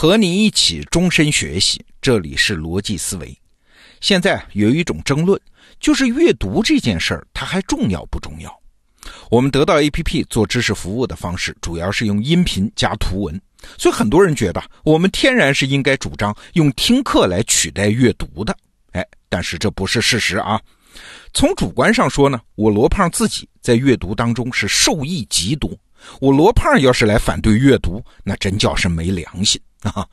和你一起终身学习，这里是逻辑思维。现在有一种争论，就是阅读这件事儿，它还重要不重要？我们得到 APP 做知识服务的方式，主要是用音频加图文，所以很多人觉得我们天然是应该主张用听课来取代阅读的。哎，但是这不是事实啊。从主观上说呢，我罗胖自己在阅读当中是受益极多。我罗胖要是来反对阅读，那真叫是没良心 啊！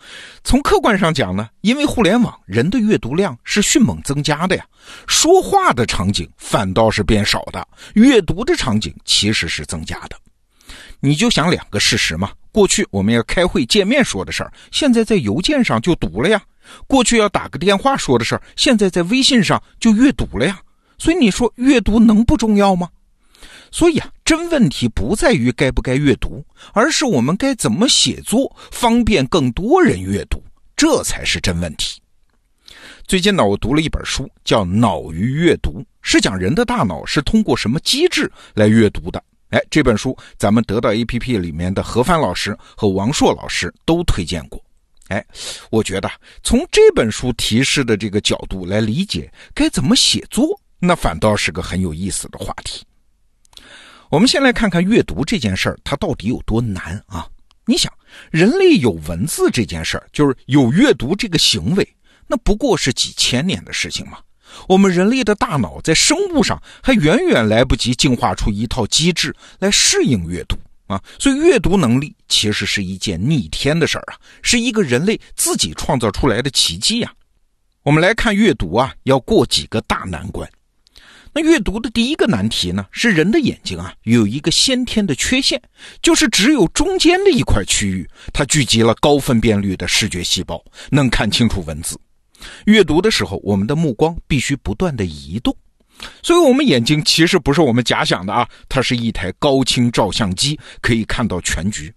从客观上讲呢，因为互联网人的阅读量是迅猛增加的呀，说话的场景反倒是变少的，阅读的场景其实是增加的。你就想两个事实嘛：过去我们要开会见面说的事儿，现在在邮件上就读了呀；过去要打个电话说的事儿，现在在微信上就阅读了呀。所以你说阅读能不重要吗？所以啊，真问题不在于该不该阅读，而是我们该怎么写作，方便更多人阅读，这才是真问题。最近呢，我读了一本书，叫《脑与阅读》，是讲人的大脑是通过什么机制来阅读的。哎，这本书咱们得到 APP 里面的何帆老师和王硕老师都推荐过。哎，我觉得从这本书提示的这个角度来理解该怎么写作，那反倒是个很有意思的话题。我们先来看看阅读这件事儿，它到底有多难啊？你想，人类有文字这件事儿，就是有阅读这个行为，那不过是几千年的事情嘛。我们人类的大脑在生物上还远远来不及进化出一套机制来适应阅读啊，所以阅读能力其实是一件逆天的事儿啊，是一个人类自己创造出来的奇迹呀。我们来看阅读啊，要过几个大难关。阅读的第一个难题呢，是人的眼睛啊有一个先天的缺陷，就是只有中间的一块区域，它聚集了高分辨率的视觉细胞，能看清楚文字。阅读的时候，我们的目光必须不断的移动，所以，我们眼睛其实不是我们假想的啊，它是一台高清照相机，可以看到全局。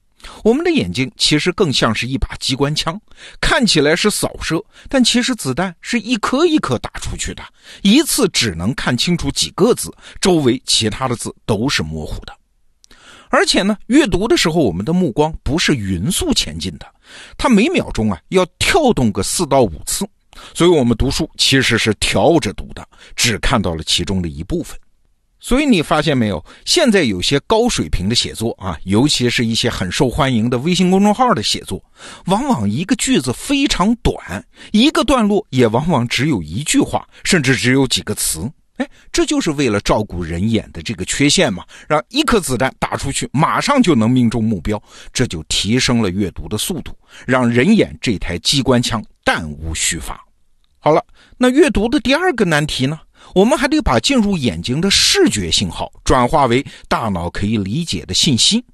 我们的眼睛其实更像是一把机关枪，看起来是扫射，但其实子弹是一颗一颗打出去的，一次只能看清楚几个字，周围其他的字都是模糊的。而且呢，阅读的时候，我们的目光不是匀速前进的，它每秒钟啊要跳动个四到五次，所以我们读书其实是调着读的，只看到了其中的一部分。所以你发现没有？现在有些高水平的写作啊，尤其是一些很受欢迎的微信公众号的写作，往往一个句子非常短，一个段落也往往只有一句话，甚至只有几个词。哎，这就是为了照顾人眼的这个缺陷嘛，让一颗子弹打出去，马上就能命中目标，这就提升了阅读的速度，让人眼这台机关枪弹无虚发。好了，那阅读的第二个难题呢？我们还得把进入眼睛的视觉信号转化为大脑可以理解的信息。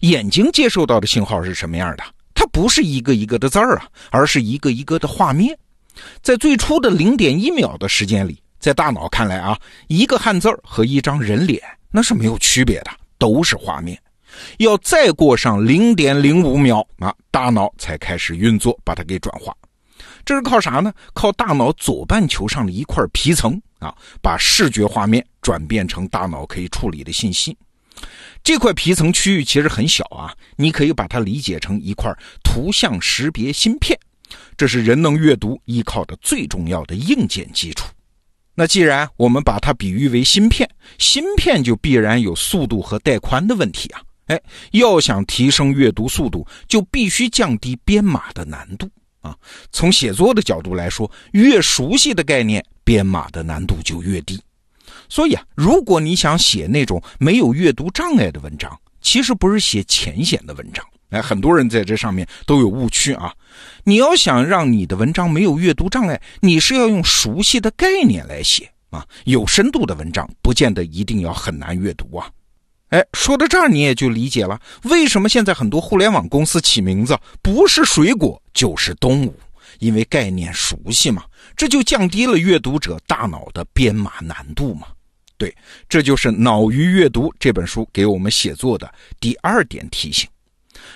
眼睛接受到的信号是什么样的？它不是一个一个的字儿啊，而是一个一个的画面。在最初的零点一秒的时间里，在大脑看来啊，一个汉字儿和一张人脸那是没有区别的，都是画面。要再过上零点零五秒啊，大脑才开始运作，把它给转化。这是靠啥呢？靠大脑左半球上的一块皮层啊，把视觉画面转变成大脑可以处理的信息。这块皮层区域其实很小啊，你可以把它理解成一块图像识别芯片，这是人能阅读依靠的最重要的硬件基础。那既然我们把它比喻为芯片，芯片就必然有速度和带宽的问题啊。哎，要想提升阅读速度，就必须降低编码的难度。啊，从写作的角度来说，越熟悉的概念，编码的难度就越低。所以啊，如果你想写那种没有阅读障碍的文章，其实不是写浅显的文章。哎，很多人在这上面都有误区啊。你要想让你的文章没有阅读障碍，你是要用熟悉的概念来写啊。有深度的文章，不见得一定要很难阅读啊。哎，说到这儿，你也就理解了为什么现在很多互联网公司起名字不是水果就是动物，因为概念熟悉嘛，这就降低了阅读者大脑的编码难度嘛。对，这就是《脑与阅读》这本书给我们写作的第二点提醒。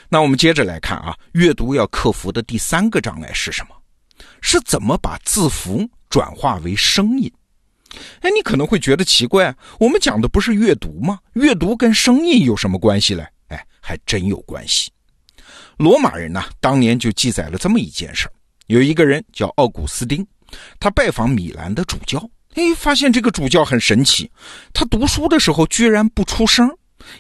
那我们接着来看啊，阅读要克服的第三个障碍是什么？是怎么把字符转化为声音？哎，你可能会觉得奇怪，我们讲的不是阅读吗？阅读跟声音有什么关系嘞？哎，还真有关系。罗马人呢，当年就记载了这么一件事儿：有一个人叫奥古斯丁，他拜访米兰的主教，哎，发现这个主教很神奇，他读书的时候居然不出声，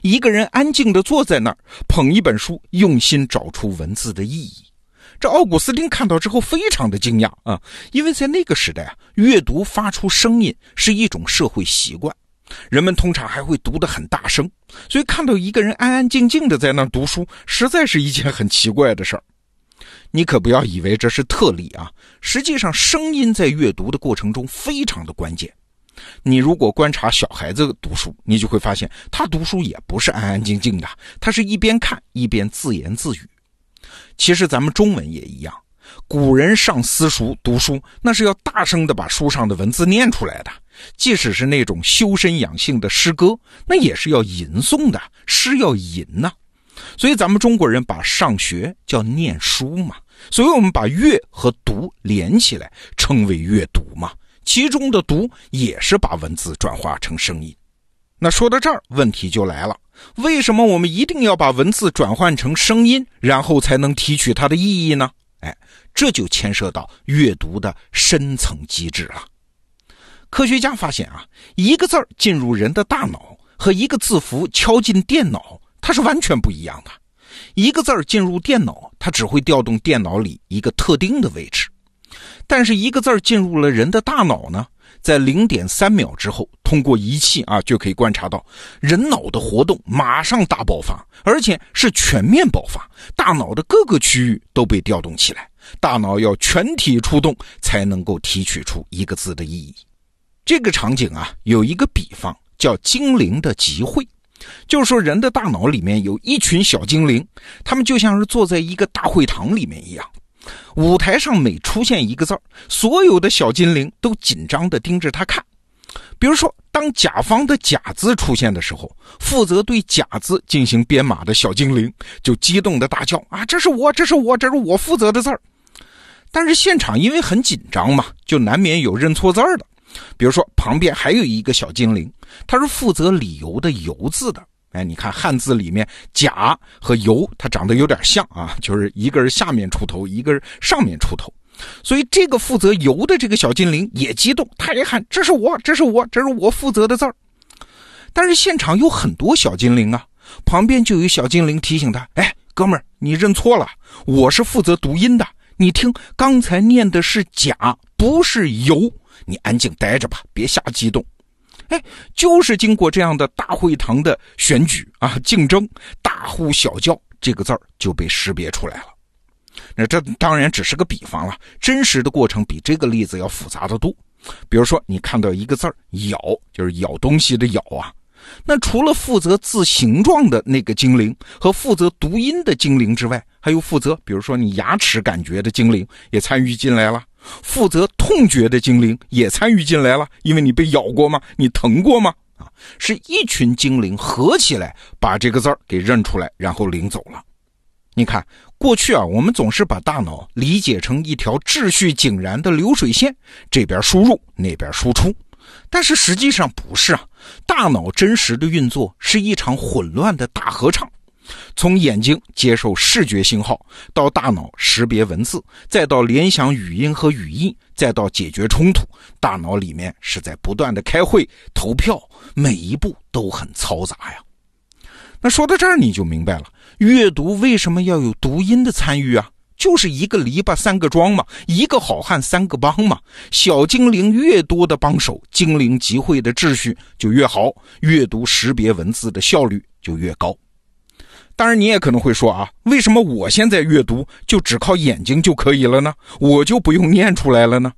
一个人安静地坐在那儿，捧一本书，用心找出文字的意义。这奥古斯丁看到之后非常的惊讶啊，因为在那个时代啊，阅读发出声音是一种社会习惯。人们通常还会读得很大声，所以看到一个人安安静静的在那读书，实在是一件很奇怪的事儿。你可不要以为这是特例啊！实际上，声音在阅读的过程中非常的关键。你如果观察小孩子读书，你就会发现他读书也不是安安静静的，他是一边看一边自言自语。其实咱们中文也一样。古人上私塾读书，那是要大声的把书上的文字念出来的。即使是那种修身养性的诗歌，那也是要吟诵的，诗要吟呐。所以咱们中国人把上学叫念书嘛，所以我们把阅和读连起来，称为阅读嘛。其中的读也是把文字转化成声音。那说到这儿，问题就来了：为什么我们一定要把文字转换成声音，然后才能提取它的意义呢？哎，这就牵涉到阅读的深层机制了。科学家发现啊，一个字儿进入人的大脑和一个字符敲进电脑，它是完全不一样的。一个字儿进入电脑，它只会调动电脑里一个特定的位置；但是一个字儿进入了人的大脑呢，在零点三秒之后，通过仪器啊就可以观察到人脑的活动马上大爆发，而且是全面爆发，大脑的各个区域都被调动起来，大脑要全体出动才能够提取出一个字的意义。这个场景啊，有一个比方叫精灵的集会，就是说人的大脑里面有一群小精灵，他们就像是坐在一个大会堂里面一样。舞台上每出现一个字儿，所有的小精灵都紧张地盯着他看。比如说，当甲方的甲字出现的时候，负责对甲字进行编码的小精灵就激动地大叫：“啊，这是我，这是我，这是我负责的字儿！”但是现场因为很紧张嘛，就难免有认错字儿的。比如说，旁边还有一个小精灵，它是负责理由的“由”字的。哎，你看汉字里面“甲”和“由”，它长得有点像啊，就是一个是下面出头，一个是上面出头。所以这个负责“由”的这个小精灵也激动，他也喊：“这是我，这是我，这是我负责的字儿。”但是现场有很多小精灵啊，旁边就有小精灵提醒他：“哎，哥们儿，你认错了，我是负责读音的。你听，刚才念的是‘甲’，不是‘由’。”你安静待着吧，别瞎激动。哎，就是经过这样的大会堂的选举啊，竞争，大呼小叫，这个字儿就被识别出来了。那这当然只是个比方了，真实的过程比这个例子要复杂的多。比如说，你看到一个字儿“咬”，就是咬东西的“咬”啊。那除了负责字形状的那个精灵和负责读音的精灵之外，还有负责，比如说你牙齿感觉的精灵也参与进来了。负责痛觉的精灵也参与进来了，因为你被咬过吗？你疼过吗？啊，是一群精灵合起来把这个字儿给认出来，然后领走了。你看，过去啊，我们总是把大脑理解成一条秩序井然的流水线，这边输入，那边输出，但是实际上不是啊。大脑真实的运作是一场混乱的大合唱。从眼睛接受视觉信号，到大脑识别文字，再到联想语音和语义，再到解决冲突，大脑里面是在不断的开会、投票，每一步都很嘈杂呀。那说到这儿，你就明白了，阅读为什么要有读音的参与啊？就是一个篱笆三个桩嘛，一个好汉三个帮嘛。小精灵越多的帮手，精灵集会的秩序就越好，阅读识别文字的效率就越高。当然，你也可能会说啊，为什么我现在阅读就只靠眼睛就可以了呢？我就不用念出来了呢？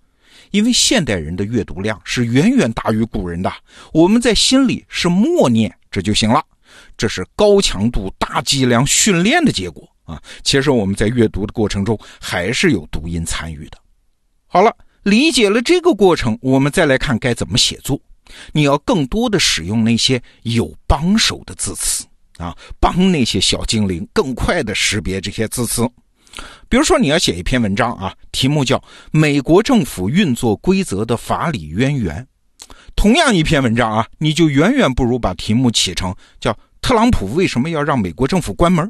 因为现代人的阅读量是远远大于古人的，我们在心里是默念这就行了，这是高强度大剂量训练的结果啊。其实我们在阅读的过程中还是有读音参与的。好了，理解了这个过程，我们再来看该怎么写作。你要更多的使用那些有帮手的字词。啊，帮那些小精灵更快的识别这些字词。比如说，你要写一篇文章啊，题目叫《美国政府运作规则的法理渊源》。同样一篇文章啊，你就远远不如把题目起成叫《特朗普为什么要让美国政府关门》。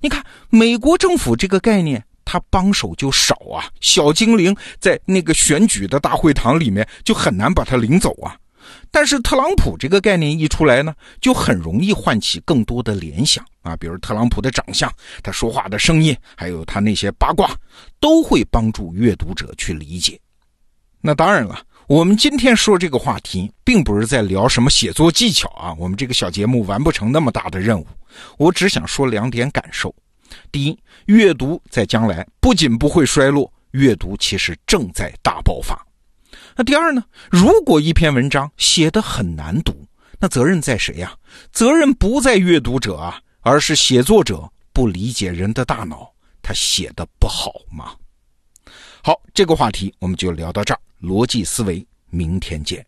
你看，美国政府这个概念，他帮手就少啊，小精灵在那个选举的大会堂里面就很难把他领走啊。但是特朗普这个概念一出来呢，就很容易唤起更多的联想啊，比如特朗普的长相、他说话的声音，还有他那些八卦，都会帮助阅读者去理解。那当然了，我们今天说这个话题，并不是在聊什么写作技巧啊，我们这个小节目完不成那么大的任务。我只想说两点感受：第一，阅读在将来不仅不会衰落，阅读其实正在大爆发。那第二呢？如果一篇文章写的很难读，那责任在谁呀？责任不在阅读者啊，而是写作者不理解人的大脑，他写的不好吗？好，这个话题我们就聊到这儿。逻辑思维，明天见。